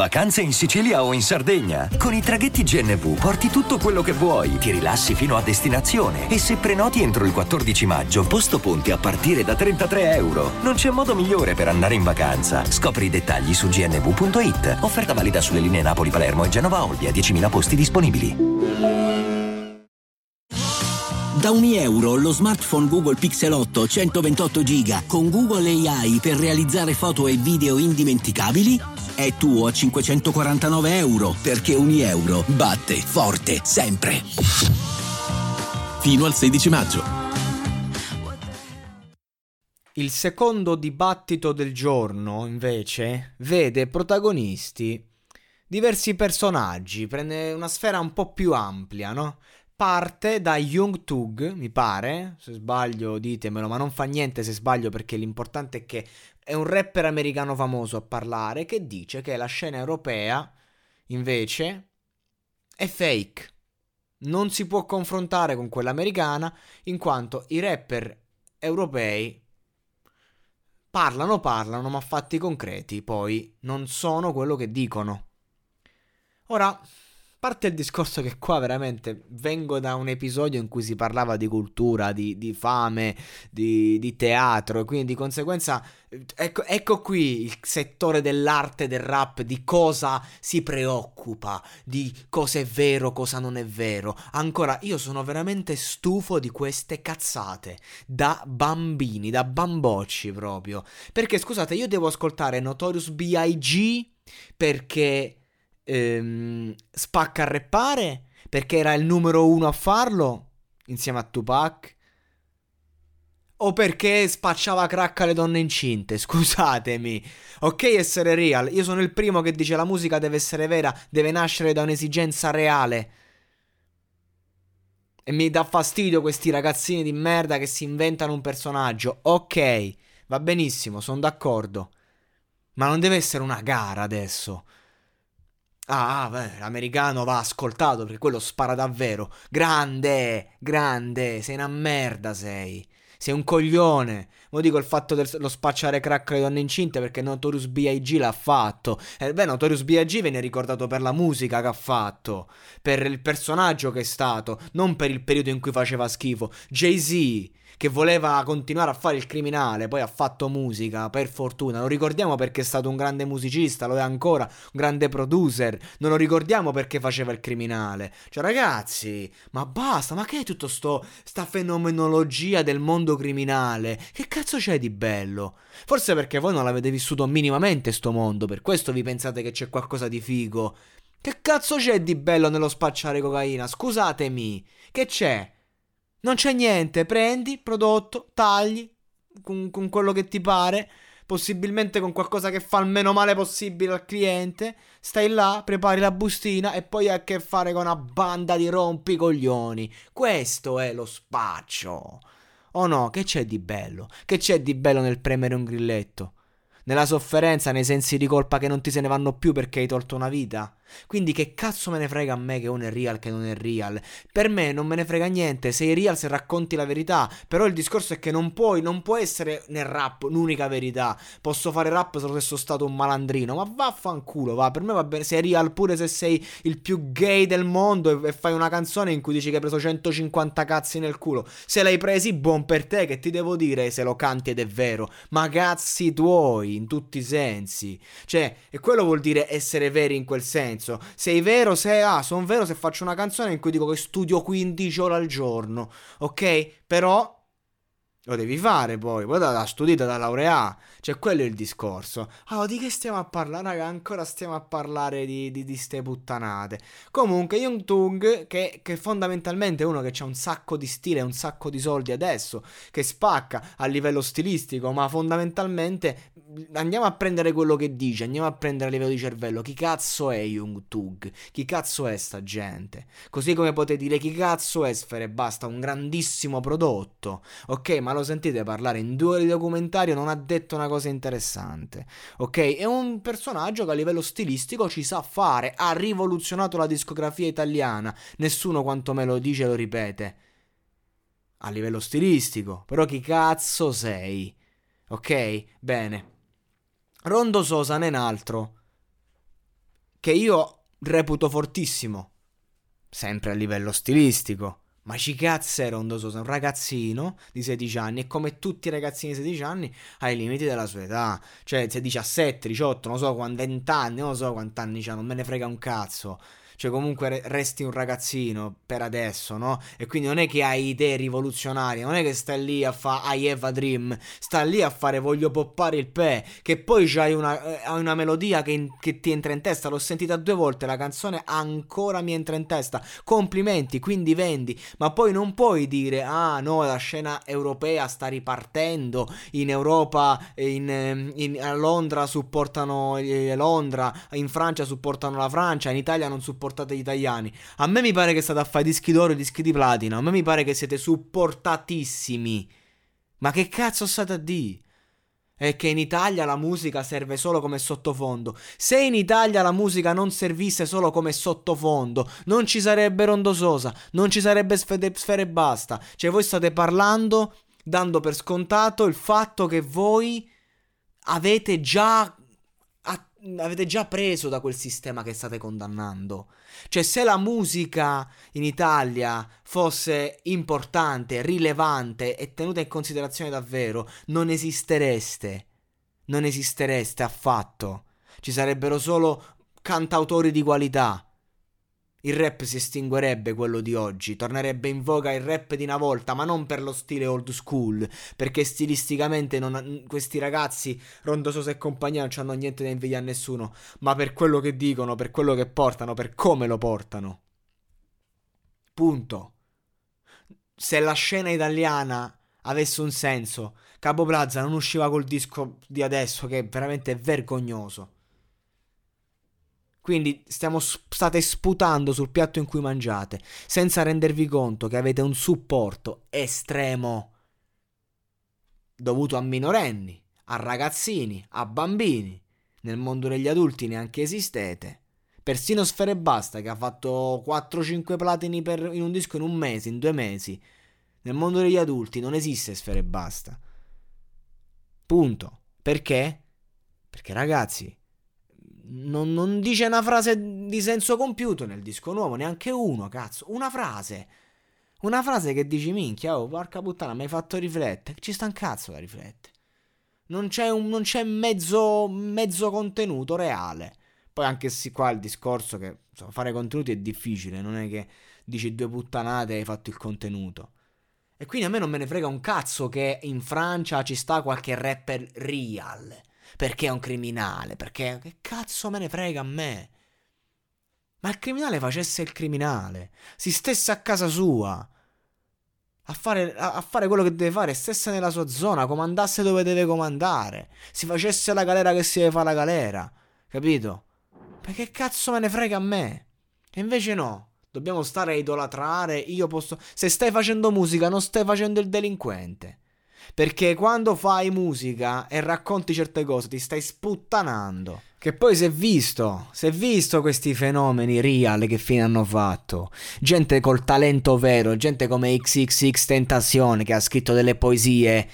Vacanze in Sicilia o in Sardegna. Con i traghetti GNV porti tutto quello che vuoi, ti rilassi fino a destinazione e se prenoti entro il 14 maggio, posto ponti a partire da 33 euro. Non c'è modo migliore per andare in vacanza. Scopri i dettagli su gnv.it. Offerta valida sulle linee Napoli-Palermo e Genova-Olbia, 10.000 posti disponibili. Da ogni euro lo smartphone Google Pixel 8 128 GB con Google AI per realizzare foto e video indimenticabili è tuo a 549 euro perché ogni euro batte forte sempre. Fino al 16 maggio. Il secondo dibattito del giorno, invece, vede protagonisti diversi personaggi, prende una sfera un po' più ampia, no? parte da Young Tug, mi pare, se sbaglio ditemelo, ma non fa niente se sbaglio perché l'importante è che è un rapper americano famoso a parlare che dice che la scena europea invece è fake. Non si può confrontare con quella americana in quanto i rapper europei parlano, parlano, ma fatti concreti poi non sono quello che dicono. Ora, parte il discorso che qua veramente vengo da un episodio in cui si parlava di cultura, di, di fame, di, di, teatro, quindi di conseguenza ecco, ecco, qui il settore dell'arte, del rap, di cosa si preoccupa, di cosa è vero, cosa non è vero. Ancora, io sono veramente stufo di queste cazzate, da bambini, da bambocci proprio. Perché scusate, io devo ascoltare Notorious B.I.G. perché ehm, spacca a reppare perché era il numero uno a farlo insieme a Tupac o perché spacciava crack alle donne incinte, scusatemi. Ok essere real, io sono il primo che dice la musica deve essere vera, deve nascere da un'esigenza reale. E mi dà fastidio questi ragazzini di merda che si inventano un personaggio. Ok, va benissimo, sono d'accordo. Ma non deve essere una gara adesso. Ah, beh, l'americano va ascoltato perché quello spara davvero. Grande, grande, sei una merda, sei. Sei un coglione. Mo dico il fatto dello spacciare crack alle donne incinte perché Notorious B.I.G. l'ha fatto. Eh, beh, Notorious B.I.G. viene ricordato per la musica che ha fatto, per il personaggio che è stato, non per il periodo in cui faceva schifo. Jay-Z che voleva continuare a fare il criminale, poi ha fatto musica, per fortuna. Lo ricordiamo perché è stato un grande musicista, lo è ancora, un grande producer. Non lo ricordiamo perché faceva il criminale. Cioè, ragazzi, ma basta, ma che è tutto sto sta fenomenologia del mondo criminale? Che cazzo c'è di bello? Forse perché voi non l'avete vissuto minimamente sto mondo, per questo vi pensate che c'è qualcosa di figo. Che cazzo c'è di bello nello spacciare cocaina? Scusatemi. Che c'è? Non c'è niente, prendi, prodotto, tagli con, con, quello che ti pare, possibilmente con qualcosa che fa il meno male possibile al cliente, stai là, prepari la bustina e poi hai a che fare con una banda di rompicoglioni. Questo è lo spaccio. Oh no, che c'è di bello? Che c'è di bello nel premere un grilletto? Nella sofferenza, nei sensi di colpa che non ti se ne vanno più perché hai tolto una vita? Quindi che cazzo me ne frega a me che uno è real, che non è real? Per me non me ne frega niente, sei real se racconti la verità, però il discorso è che non puoi, non può essere nel rap l'unica verità. Posso fare rap solo se sono stato un malandrino, ma vaffanculo, va, per me va bene, sei real pure se sei il più gay del mondo e, e fai una canzone in cui dici che hai preso 150 cazzi nel culo. Se l'hai presi, buon per te, che ti devo dire se lo canti ed è vero, ma cazzi tuoi, in tutti i sensi. Cioè, e quello vuol dire essere veri in quel senso senso. Sei vero se ah, sono vero se faccio una canzone in cui dico che studio 15 ore al giorno, ok? Però lo devi fare poi, poi da, da studiata, da laureare. Cioè, quello è il discorso. Ah, di che stiamo a parlare, raga? Ancora stiamo a parlare di, di, di ste puttanate. Comunque, Young Tung, che, che fondamentalmente è uno che ha un sacco di stile, un sacco di soldi adesso, che spacca a livello stilistico, ma fondamentalmente andiamo a prendere quello che dice, andiamo a prendere a livello di cervello. Chi cazzo è Young Tug? Chi cazzo è sta gente? Così come potete dire chi cazzo è Sfere Basta, un grandissimo prodotto. Ok, ma lo sentite parlare in due ore di documentario, non ha detto una cosa interessante. Ok, è un personaggio che a livello stilistico ci sa fare, ha rivoluzionato la discografia italiana. Nessuno quanto me lo dice lo ripete. A livello stilistico, però chi cazzo sei? Ok? Bene. Rondo Sosa ne un altro. che io reputo fortissimo, sempre a livello stilistico. Ma ci cazzo era un dososo, un ragazzino di 16 anni e come tutti i ragazzini di 16 anni ha i limiti della sua età. Cioè, se 17, 18, non so, 20 anni, non so quanti anni c'ha, non me ne frega un cazzo cioè comunque resti un ragazzino per adesso, no? E quindi non è che hai idee rivoluzionarie, non è che stai lì a fare I have a dream, sta lì a fare voglio poppare il pe, che poi c'hai una, eh, hai una melodia che, in, che, ti entra in testa, l'ho sentita due volte, la canzone ancora mi entra in testa, complimenti, quindi vendi, ma poi non puoi dire, ah no, la scena europea sta ripartendo, in Europa, in, ehm, in, a Londra supportano eh, Londra, in Francia supportano la Francia, in Italia non supportano supportate gli italiani. A me mi pare che state a fare dischi d'oro e dischi di platino. A me mi pare che siete supportatissimi. Ma che cazzo state a dire? È che in Italia la musica serve solo come sottofondo. Se in Italia la musica non servisse solo come sottofondo, non ci sarebbe Rondo Sosa, non ci sarebbe Sfere, Sfere Basta. Cioè voi state parlando, dando per scontato il fatto che voi avete già avete già preso da quel sistema che state condannando. Cioè, se la musica in Italia fosse importante, rilevante e tenuta in considerazione davvero, non esistereste. Non esistereste affatto. Ci sarebbero solo cantautori di qualità il rap si estinguerebbe quello di oggi, tornerebbe in voga il rap di una volta, ma non per lo stile old school, perché stilisticamente non, questi ragazzi, Rondososa e compagnia, non hanno niente da invidiare a nessuno, ma per quello che dicono, per quello che portano, per come lo portano. Punto. Se la scena italiana avesse un senso, Capo Plaza non usciva col disco di adesso, che veramente è vergognoso. Quindi stiamo, state sputando sul piatto in cui mangiate, senza rendervi conto che avete un supporto estremo dovuto a minorenni, a ragazzini, a bambini. Nel mondo degli adulti neanche esistete. Persino Sfere Basta, che ha fatto 4-5 platini per, in un disco in un mese, in due mesi. Nel mondo degli adulti non esiste Sfere Basta. Punto. Perché? Perché ragazzi, non, non, dice una frase di senso compiuto nel disco nuovo, neanche uno, cazzo. Una frase. Una frase che dici, minchia, oh, porca puttana, mi hai fatto riflettere. Ci sta un cazzo da riflettere. Non c'è, un, non c'è mezzo, mezzo contenuto reale. Poi anche sì, qua il discorso che insomma, fare contenuti è difficile, non è che dici due puttanate e hai fatto il contenuto. E quindi a me non me ne frega un cazzo che in Francia ci sta qualche rapper real perché è un criminale, perché che cazzo me ne frega a me? Ma il criminale facesse il criminale, si stesse a casa sua, a fare, a, a fare quello che deve fare, stesse nella sua zona, comandasse dove deve comandare, si facesse la galera che si deve fare la galera, capito? Perché cazzo me ne frega a me? E invece no, dobbiamo stare a idolatrare, io posso... Se stai facendo musica non stai facendo il delinquente. Perché quando fai musica e racconti certe cose ti stai sputtanando. Che poi si è visto, si è visto questi fenomeni real che fine hanno fatto. Gente col talento vero, gente come XXX Tentazione che ha scritto delle poesie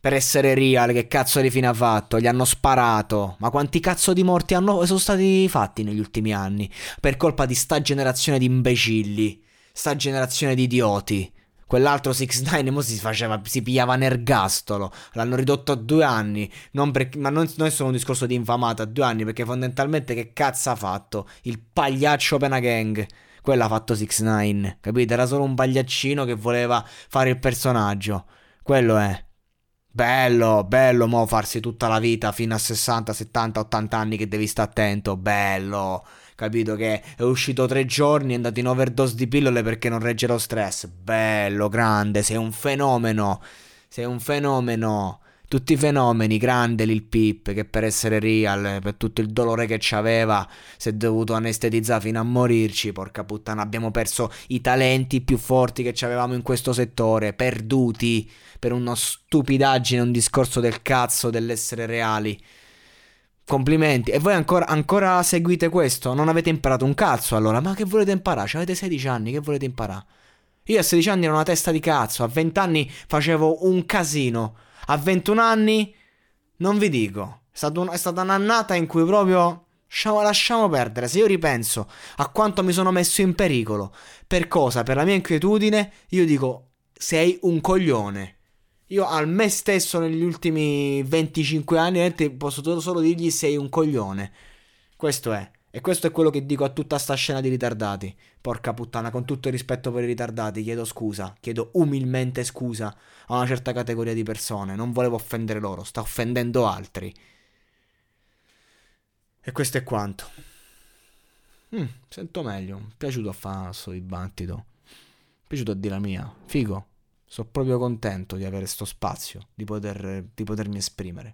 per essere real, che cazzo di fine ha fatto? Gli hanno sparato. Ma quanti cazzo di morti hanno, sono stati fatti negli ultimi anni? Per colpa di sta generazione di imbecilli, sta generazione di idioti. Quell'altro 6 ix si faceva, si pigliava un. L'hanno ridotto a due anni. Non per, ma non, non, è solo un discorso di infamata, a due anni, perché fondamentalmente che cazzo ha fatto? Il pagliaccio Pena Gang. Quello ha fatto 6 9 capite? Era solo un pagliaccino che voleva fare il personaggio. Quello è. Bello, bello, mo farsi tutta la vita fino a 60, 70, 80 anni che devi stare attento. Bello capito? Che è uscito tre giorni, è andato in overdose di pillole perché non regge lo stress. Bello, grande, sei un fenomeno. Sei un fenomeno. Tutti i fenomeni, grande Lil Pip, che per essere real, per tutto il dolore che c'aveva, si è dovuto anestetizzare fino a morirci. Porca puttana, abbiamo perso i talenti più forti che avevamo in questo settore, perduti per una stupidaggine, un discorso del cazzo dell'essere reali. Complimenti. E voi ancora, ancora, seguite questo? Non avete imparato un cazzo allora? Ma che volete imparare? Cioè, avete 16 anni, che volete imparare? Io a 16 anni ero una testa di cazzo, a 20 anni facevo un casino, a 21 anni non vi dico. È, stato un, è stata un'annata in cui proprio Lasciamo, lasciamo perdere. Se io ripenso a quanto mi sono messo in pericolo, per cosa? Per la mia inquietudine, io dico, sei un coglione. Io al me stesso negli ultimi 25 anni posso solo dirgli sei un coglione. Questo è. E questo è quello che dico a tutta sta scena di ritardati. Porca puttana, con tutto il rispetto per i ritardati, chiedo scusa, chiedo umilmente scusa a una certa categoria di persone. Non volevo offendere loro, sta offendendo altri. E questo è quanto. Mm, sento meglio, piaciuto fare questo dibattito. Piaciuto a dire la mia. Figo. Sono proprio contento di avere questo spazio, di, poter, di potermi esprimere.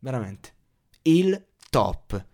Veramente. Il top.